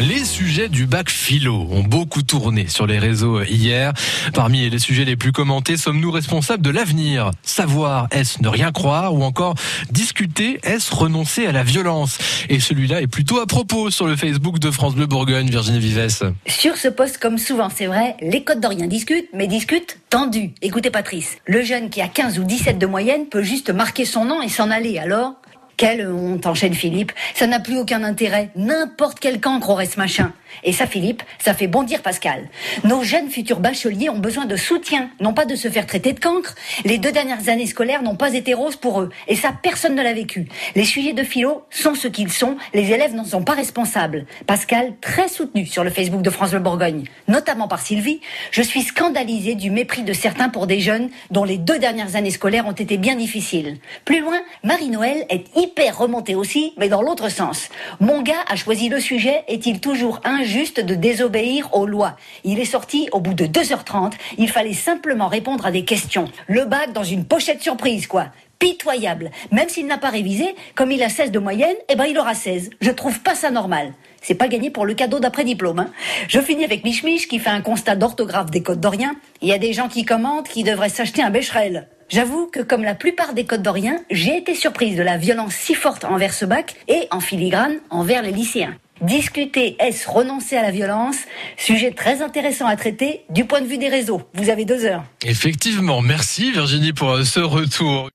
Les sujets du bac philo ont beaucoup tourné sur les réseaux hier. Parmi les sujets les plus commentés, sommes-nous responsables de l'avenir? Savoir, est-ce ne rien croire? Ou encore discuter, est-ce renoncer à la violence? Et celui-là est plutôt à propos sur le Facebook de France Bleu Bourgogne, Virginie Vives. Sur ce poste, comme souvent, c'est vrai, les codes d'Orient discutent, mais discutent tendu. Écoutez Patrice, le jeune qui a 15 ou 17 de moyenne peut juste marquer son nom et s'en aller. Alors, quelle honte, enchaîne Philippe. Ça n'a plus aucun intérêt. N'importe quel cancre aurait ce machin. Et ça, Philippe, ça fait bondir Pascal. Nos jeunes futurs bacheliers ont besoin de soutien, non pas de se faire traiter de cancre. Les deux dernières années scolaires n'ont pas été roses pour eux. Et ça, personne ne l'a vécu. Les sujets de philo sont ce qu'ils sont. Les élèves n'en sont pas responsables. Pascal, très soutenu sur le Facebook de France Le Bourgogne, notamment par Sylvie, je suis scandalisée du mépris de certains pour des jeunes dont les deux dernières années scolaires ont été bien difficiles. Plus loin, Marie-Noël est hyper remontée aussi, mais dans l'autre sens. Mon gars a choisi le sujet, est-il toujours injuste de désobéir aux lois Il est sorti au bout de 2h30, il fallait simplement répondre à des questions. Le bac dans une pochette surprise, quoi pitoyable. Même s'il n'a pas révisé, comme il a 16 de moyenne, eh ben il aura 16. Je trouve pas ça normal. C'est pas gagné pour le cadeau d'après-diplôme. Hein. Je finis avec Mich qui fait un constat d'orthographe des codes d'Orient. Il y a des gens qui commentent qui devraient s'acheter un Becherel. J'avoue que comme la plupart des codes d'Orient, j'ai été surprise de la violence si forte envers ce bac et en filigrane envers les lycéens. Discuter, est-ce renoncer à la violence? Sujet très intéressant à traiter du point de vue des réseaux. Vous avez deux heures. Effectivement, merci Virginie pour ce retour.